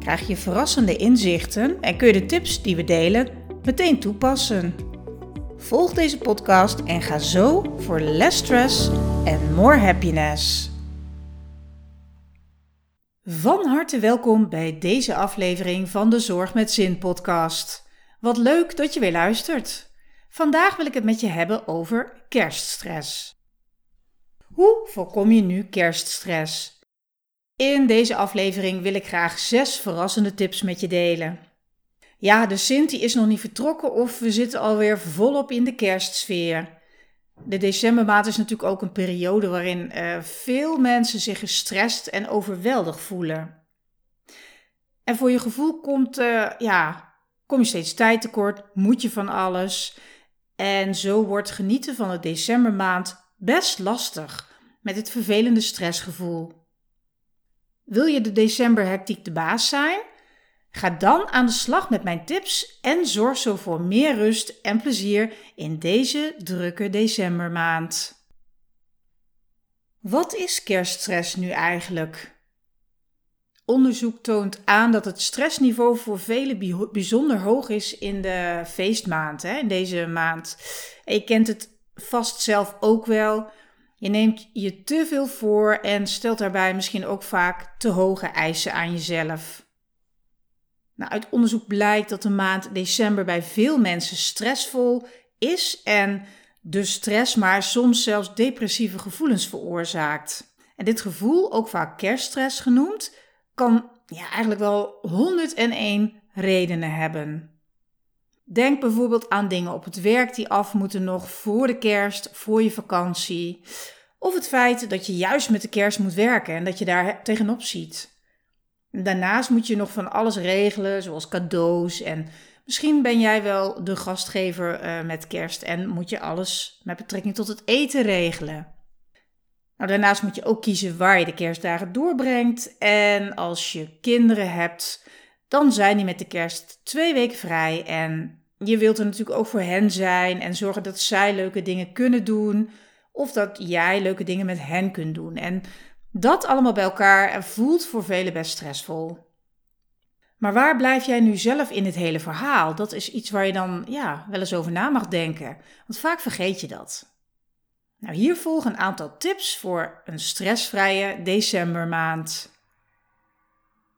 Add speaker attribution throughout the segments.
Speaker 1: krijg je verrassende inzichten en kun je de tips die we delen meteen toepassen. Volg deze podcast en ga zo voor less stress en more happiness. Van harte welkom bij deze aflevering van de Zorg met Zin podcast. Wat leuk dat je weer luistert. Vandaag wil ik het met je hebben over kerststress. Hoe voorkom je nu kerststress? In deze aflevering wil ik graag zes verrassende tips met je delen. Ja, de Sint is nog niet vertrokken of we zitten alweer volop in de kerstsfeer. De decembermaand is natuurlijk ook een periode waarin uh, veel mensen zich gestrest en overweldigd voelen. En voor je gevoel komt, uh, ja, kom je steeds tijd tekort, moet je van alles. En zo wordt genieten van de decembermaand best lastig met het vervelende stressgevoel. Wil je de december hectiek de baas zijn? Ga dan aan de slag met mijn tips en zorg zo voor meer rust en plezier in deze drukke decembermaand. Wat is kerststress nu eigenlijk? Onderzoek toont aan dat het stressniveau voor velen bijzonder hoog is in de feestmaand, hè, in deze maand. Je kent het vast zelf ook wel. Je neemt je te veel voor en stelt daarbij misschien ook vaak te hoge eisen aan jezelf. Nou, uit onderzoek blijkt dat de maand december bij veel mensen stressvol is en de stress maar soms zelfs depressieve gevoelens veroorzaakt. En dit gevoel, ook vaak kerststress genoemd, kan ja, eigenlijk wel 101 redenen hebben. Denk bijvoorbeeld aan dingen op het werk die af moeten nog voor de kerst, voor je vakantie. Of het feit dat je juist met de kerst moet werken en dat je daar tegenop ziet. Daarnaast moet je nog van alles regelen, zoals cadeaus. En misschien ben jij wel de gastgever uh, met kerst en moet je alles met betrekking tot het eten regelen. Nou, daarnaast moet je ook kiezen waar je de kerstdagen doorbrengt. En als je kinderen hebt, dan zijn die met de kerst twee weken vrij. En je wilt er natuurlijk ook voor hen zijn en zorgen dat zij leuke dingen kunnen doen. Of dat jij leuke dingen met hen kunt doen. En dat allemaal bij elkaar voelt voor velen best stressvol. Maar waar blijf jij nu zelf in het hele verhaal? Dat is iets waar je dan ja, wel eens over na mag denken. Want vaak vergeet je dat. Nou, hier volgen een aantal tips voor een stressvrije decembermaand.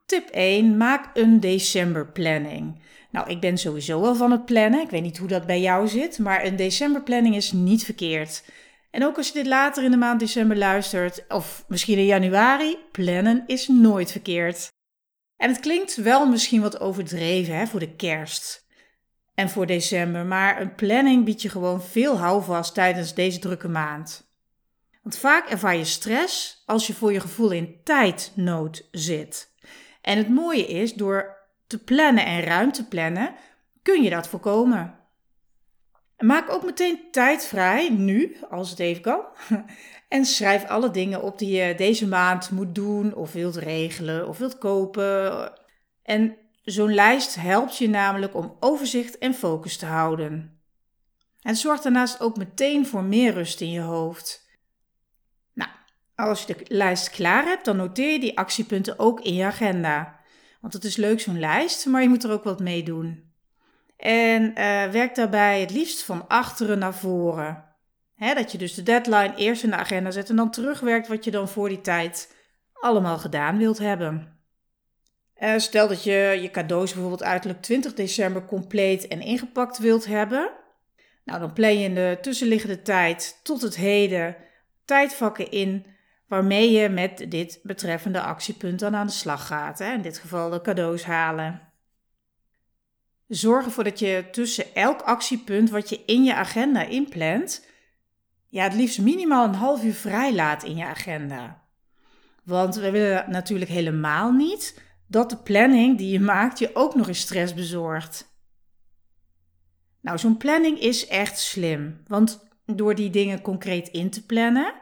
Speaker 1: Tip 1. Maak een decemberplanning. Nou, ik ben sowieso wel van het plannen. Ik weet niet hoe dat bij jou zit, maar een decemberplanning is niet verkeerd. En ook als je dit later in de maand december luistert, of misschien in januari, plannen is nooit verkeerd. En het klinkt wel misschien wat overdreven hè, voor de kerst en voor december, maar een planning biedt je gewoon veel houvast tijdens deze drukke maand. Want vaak ervaar je stress als je voor je gevoel in tijdnood zit. En het mooie is, door te plannen en ruimte plannen, kun je dat voorkomen. Maak ook meteen tijd vrij, nu, als het even kan. En schrijf alle dingen op die je deze maand moet doen, of wilt regelen, of wilt kopen. En zo'n lijst helpt je namelijk om overzicht en focus te houden. En zorgt daarnaast ook meteen voor meer rust in je hoofd. Nou, als je de lijst klaar hebt, dan noteer je die actiepunten ook in je agenda. Want het is leuk zo'n lijst, maar je moet er ook wat mee doen. En uh, werk daarbij het liefst van achteren naar voren. dat je dus de deadline eerst in de agenda zet en dan terugwerkt wat je dan voor die tijd allemaal gedaan wilt hebben. Uh, stel dat je je cadeaus bijvoorbeeld uiterlijk 20 december compleet en ingepakt wilt hebben. Nou, dan plan je in de tussenliggende tijd tot het heden tijdvakken in waarmee je met dit betreffende actiepunt dan aan de slag gaat. Hè? In dit geval de cadeaus halen. Zorg ervoor dat je tussen elk actiepunt wat je in je agenda inplant, ja, het liefst minimaal een half uur vrij laat in je agenda. Want we willen natuurlijk helemaal niet dat de planning die je maakt je ook nog eens stress bezorgt. Nou, zo'n planning is echt slim, want door die dingen concreet in te plannen,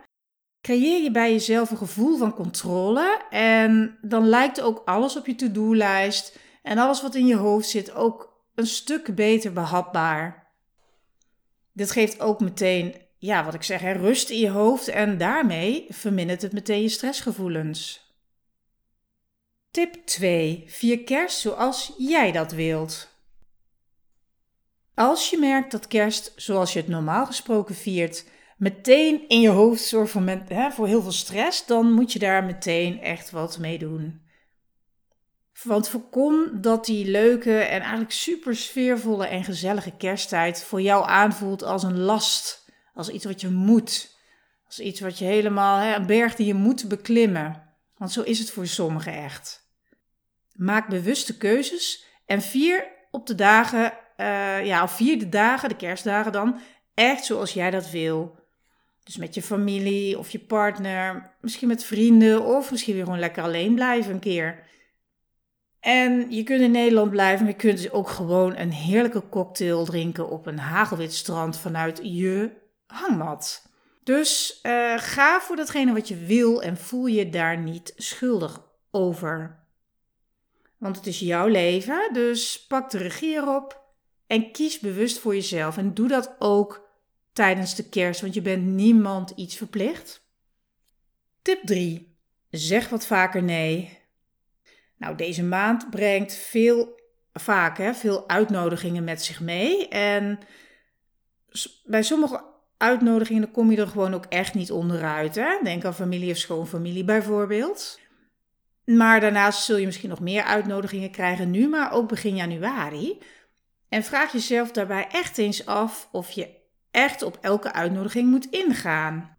Speaker 1: creëer je bij jezelf een gevoel van controle en dan lijkt ook alles op je to-do-lijst en alles wat in je hoofd zit ook een stuk beter behapbaar. Dit geeft ook meteen, ja, wat ik zeg, rust in je hoofd en daarmee vermindert het meteen je stressgevoelens. Tip 2. Vier kerst zoals jij dat wilt. Als je merkt dat kerst, zoals je het normaal gesproken viert, meteen in je hoofd zorgt voor, voor heel veel stress, dan moet je daar meteen echt wat mee doen. Want voorkom dat die leuke en eigenlijk super sfeervolle en gezellige kersttijd voor jou aanvoelt als een last, als iets wat je moet, als iets wat je helemaal, hè, een berg die je moet beklimmen. Want zo is het voor sommigen echt. Maak bewuste keuzes en vier op de dagen, uh, ja, of vier de dagen, de kerstdagen dan, echt zoals jij dat wil. Dus met je familie of je partner, misschien met vrienden of misschien weer gewoon lekker alleen blijven een keer. En je kunt in Nederland blijven, maar je kunt dus ook gewoon een heerlijke cocktail drinken op een hagelwit strand vanuit je hangmat. Dus uh, ga voor datgene wat je wil en voel je daar niet schuldig over. Want het is jouw leven, dus pak de regie erop en kies bewust voor jezelf. En doe dat ook tijdens de kerst, want je bent niemand iets verplicht. Tip 3. Zeg wat vaker nee. Nou, deze maand brengt veel, vaak hè, veel uitnodigingen met zich mee. En bij sommige uitnodigingen kom je er gewoon ook echt niet onderuit. Hè? Denk aan familie of schoonfamilie bijvoorbeeld. Maar daarnaast zul je misschien nog meer uitnodigingen krijgen nu, maar ook begin januari. En vraag jezelf daarbij echt eens af of je echt op elke uitnodiging moet ingaan.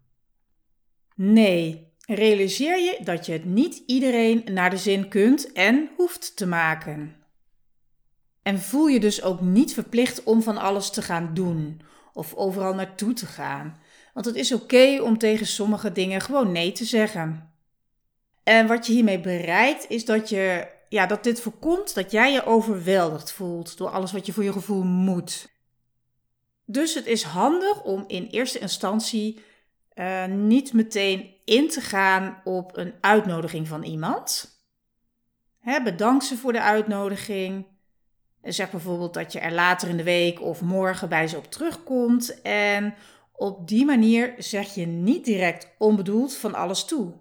Speaker 1: Nee, realiseer je dat je het niet iedereen naar de zin kunt en hoeft te maken. En voel je dus ook niet verplicht om van alles te gaan doen of overal naartoe te gaan. Want het is oké om tegen sommige dingen gewoon nee te zeggen. En wat je hiermee bereikt is dat, je, ja, dat dit voorkomt dat jij je overweldigd voelt door alles wat je voor je gevoel moet. Dus het is handig om in eerste instantie uh, niet meteen in te gaan op een uitnodiging van iemand. Hè, bedank ze voor de uitnodiging. Zeg bijvoorbeeld dat je er later in de week of morgen bij ze op terugkomt. En op die manier zeg je niet direct onbedoeld van alles toe.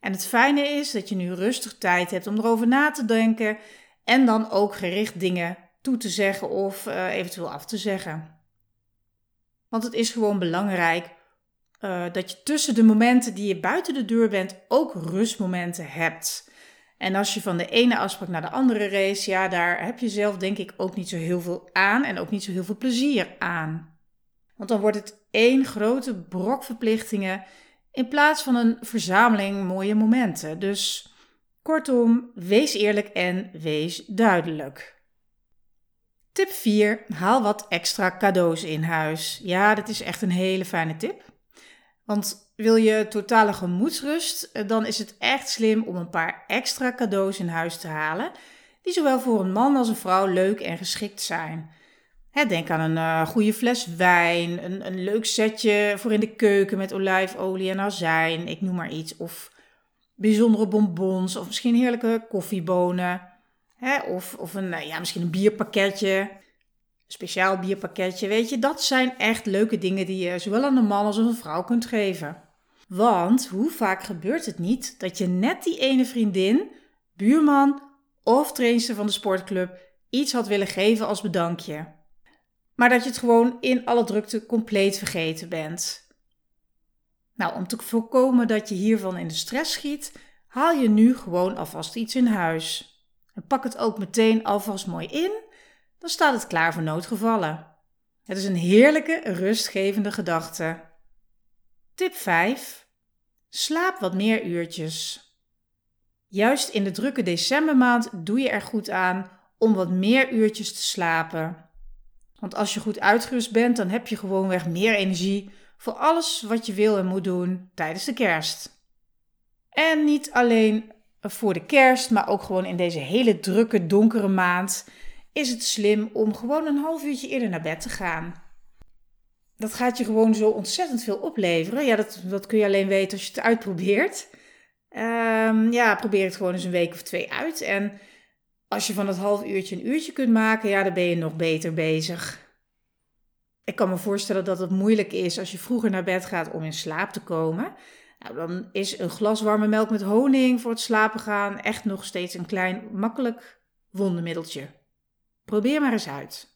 Speaker 1: En het fijne is dat je nu rustig tijd hebt om erover na te denken en dan ook gericht dingen toe te zeggen of uh, eventueel af te zeggen. Want het is gewoon belangrijk uh, dat je tussen de momenten die je buiten de deur bent ook rustmomenten hebt. En als je van de ene afspraak naar de andere race, ja, daar heb je zelf denk ik ook niet zo heel veel aan en ook niet zo heel veel plezier aan. Want dan wordt het één grote brok verplichtingen in plaats van een verzameling mooie momenten. Dus kortom, wees eerlijk en wees duidelijk. Tip 4. Haal wat extra cadeaus in huis. Ja, dat is echt een hele fijne tip. Want wil je totale gemoedsrust, eh, dan is het echt slim om een paar extra cadeaus in huis te halen, die zowel voor een man als een vrouw leuk en geschikt zijn denk aan een uh, goede fles wijn, een, een leuk setje voor in de keuken met olijfolie en azijn, ik noem maar iets. Of bijzondere bonbons, of misschien heerlijke koffiebonen. of of een, eh, ja, misschien een bierpakketje, speciaal bierpakketje. Weet je, dat zijn echt leuke dingen die je zowel aan een man als een vrouw kunt geven. Want hoe vaak gebeurt het niet dat je net die ene vriendin, buurman of trainster van de sportclub iets had willen geven als bedankje? maar dat je het gewoon in alle drukte compleet vergeten bent. Nou, om te voorkomen dat je hiervan in de stress schiet, haal je nu gewoon alvast iets in huis. En pak het ook meteen alvast mooi in, dan staat het klaar voor noodgevallen. Het is een heerlijke, rustgevende gedachte. Tip 5. Slaap wat meer uurtjes. Juist in de drukke decembermaand doe je er goed aan om wat meer uurtjes te slapen. Want als je goed uitgerust bent, dan heb je gewoonweg meer energie voor alles wat je wil en moet doen tijdens de kerst. En niet alleen voor de kerst, maar ook gewoon in deze hele drukke, donkere maand is het slim om gewoon een half uurtje eerder naar bed te gaan. Dat gaat je gewoon zo ontzettend veel opleveren. Ja, dat, dat kun je alleen weten als je het uitprobeert. Um, ja, probeer het gewoon eens een week of twee uit. En als je van dat half uurtje een uurtje kunt maken, ja, dan ben je nog beter bezig. Ik kan me voorstellen dat het moeilijk is als je vroeger naar bed gaat om in slaap te komen. Nou, dan is een glas warme melk met honing voor het slapen gaan echt nog steeds een klein, makkelijk wondermiddeltje. Probeer maar eens uit.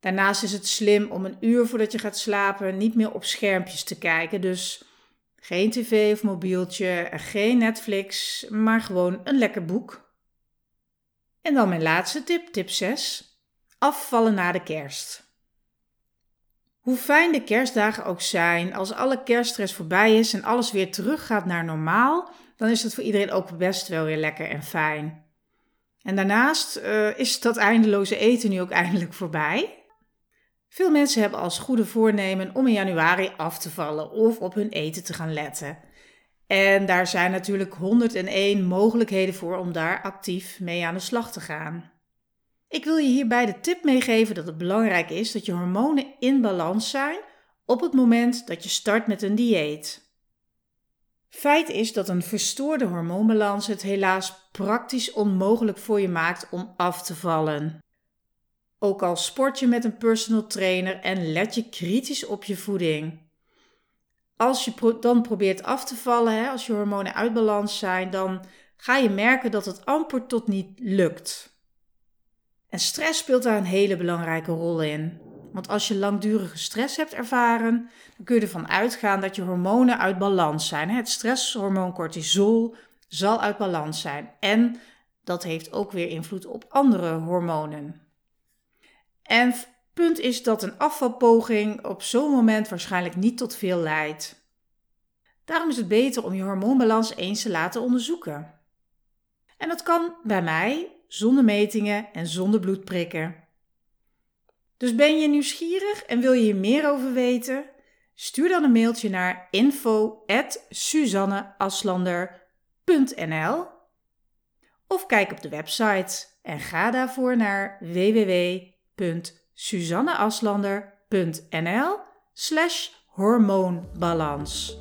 Speaker 1: Daarnaast is het slim om een uur voordat je gaat slapen niet meer op schermpjes te kijken. Dus geen tv of mobieltje, geen Netflix, maar gewoon een lekker boek. En dan mijn laatste tip, tip 6. Afvallen na de kerst. Hoe fijn de kerstdagen ook zijn, als alle kerststress voorbij is en alles weer teruggaat naar normaal, dan is dat voor iedereen ook best wel weer lekker en fijn. En daarnaast uh, is dat eindeloze eten nu ook eindelijk voorbij. Veel mensen hebben als goede voornemen om in januari af te vallen of op hun eten te gaan letten. En daar zijn natuurlijk 101 mogelijkheden voor om daar actief mee aan de slag te gaan. Ik wil je hierbij de tip meegeven dat het belangrijk is dat je hormonen in balans zijn op het moment dat je start met een dieet. Feit is dat een verstoorde hormoonbalans het helaas praktisch onmogelijk voor je maakt om af te vallen. Ook al sport je met een personal trainer en let je kritisch op je voeding. Als je dan probeert af te vallen, hè, als je hormonen uit balans zijn, dan ga je merken dat het amper tot niet lukt. En stress speelt daar een hele belangrijke rol in. Want als je langdurige stress hebt ervaren, dan kun je ervan uitgaan dat je hormonen uit balans zijn. Het stresshormoon cortisol zal uit balans zijn. En dat heeft ook weer invloed op andere hormonen. En punt is dat een afvalpoging op zo'n moment waarschijnlijk niet tot veel leidt. Daarom is het beter om je hormoonbalans eens te laten onderzoeken. En dat kan bij mij zonder metingen en zonder bloedprikken. Dus ben je nieuwsgierig en wil je hier meer over weten? Stuur dan een mailtje naar info@suzanneaslander.nl of kijk op de website en ga daarvoor naar www.suzanneaslander.nl slash hormoonbalans.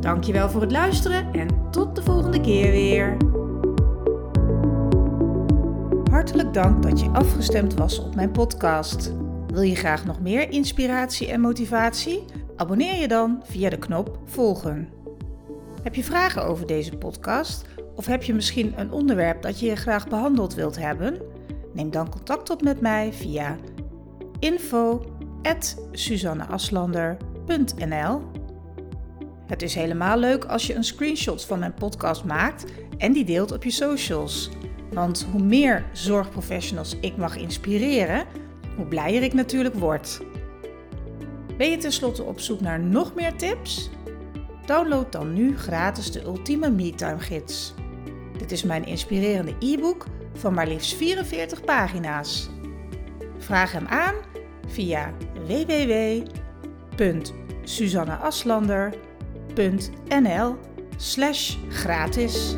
Speaker 1: Dankjewel voor het luisteren en tot de volgende keer weer. Hartelijk dank dat je afgestemd was op mijn podcast. Wil je graag nog meer inspiratie en motivatie? Abonneer je dan via de knop volgen. Heb je vragen over deze podcast of heb je misschien een onderwerp dat je graag behandeld wilt hebben? Neem dan contact op met mij via info@suzanneaslander.nl. Het is helemaal leuk als je een screenshot van mijn podcast maakt en die deelt op je socials. Want hoe meer zorgprofessionals ik mag inspireren, hoe blijer ik natuurlijk word. Ben je tenslotte op zoek naar nog meer tips? Download dan nu gratis de Ultieme MeTime Gids. Dit is mijn inspirerende e-book van maar liefst 44 pagina's. Vraag hem aan via www.suzanneaslander.nl slash gratis.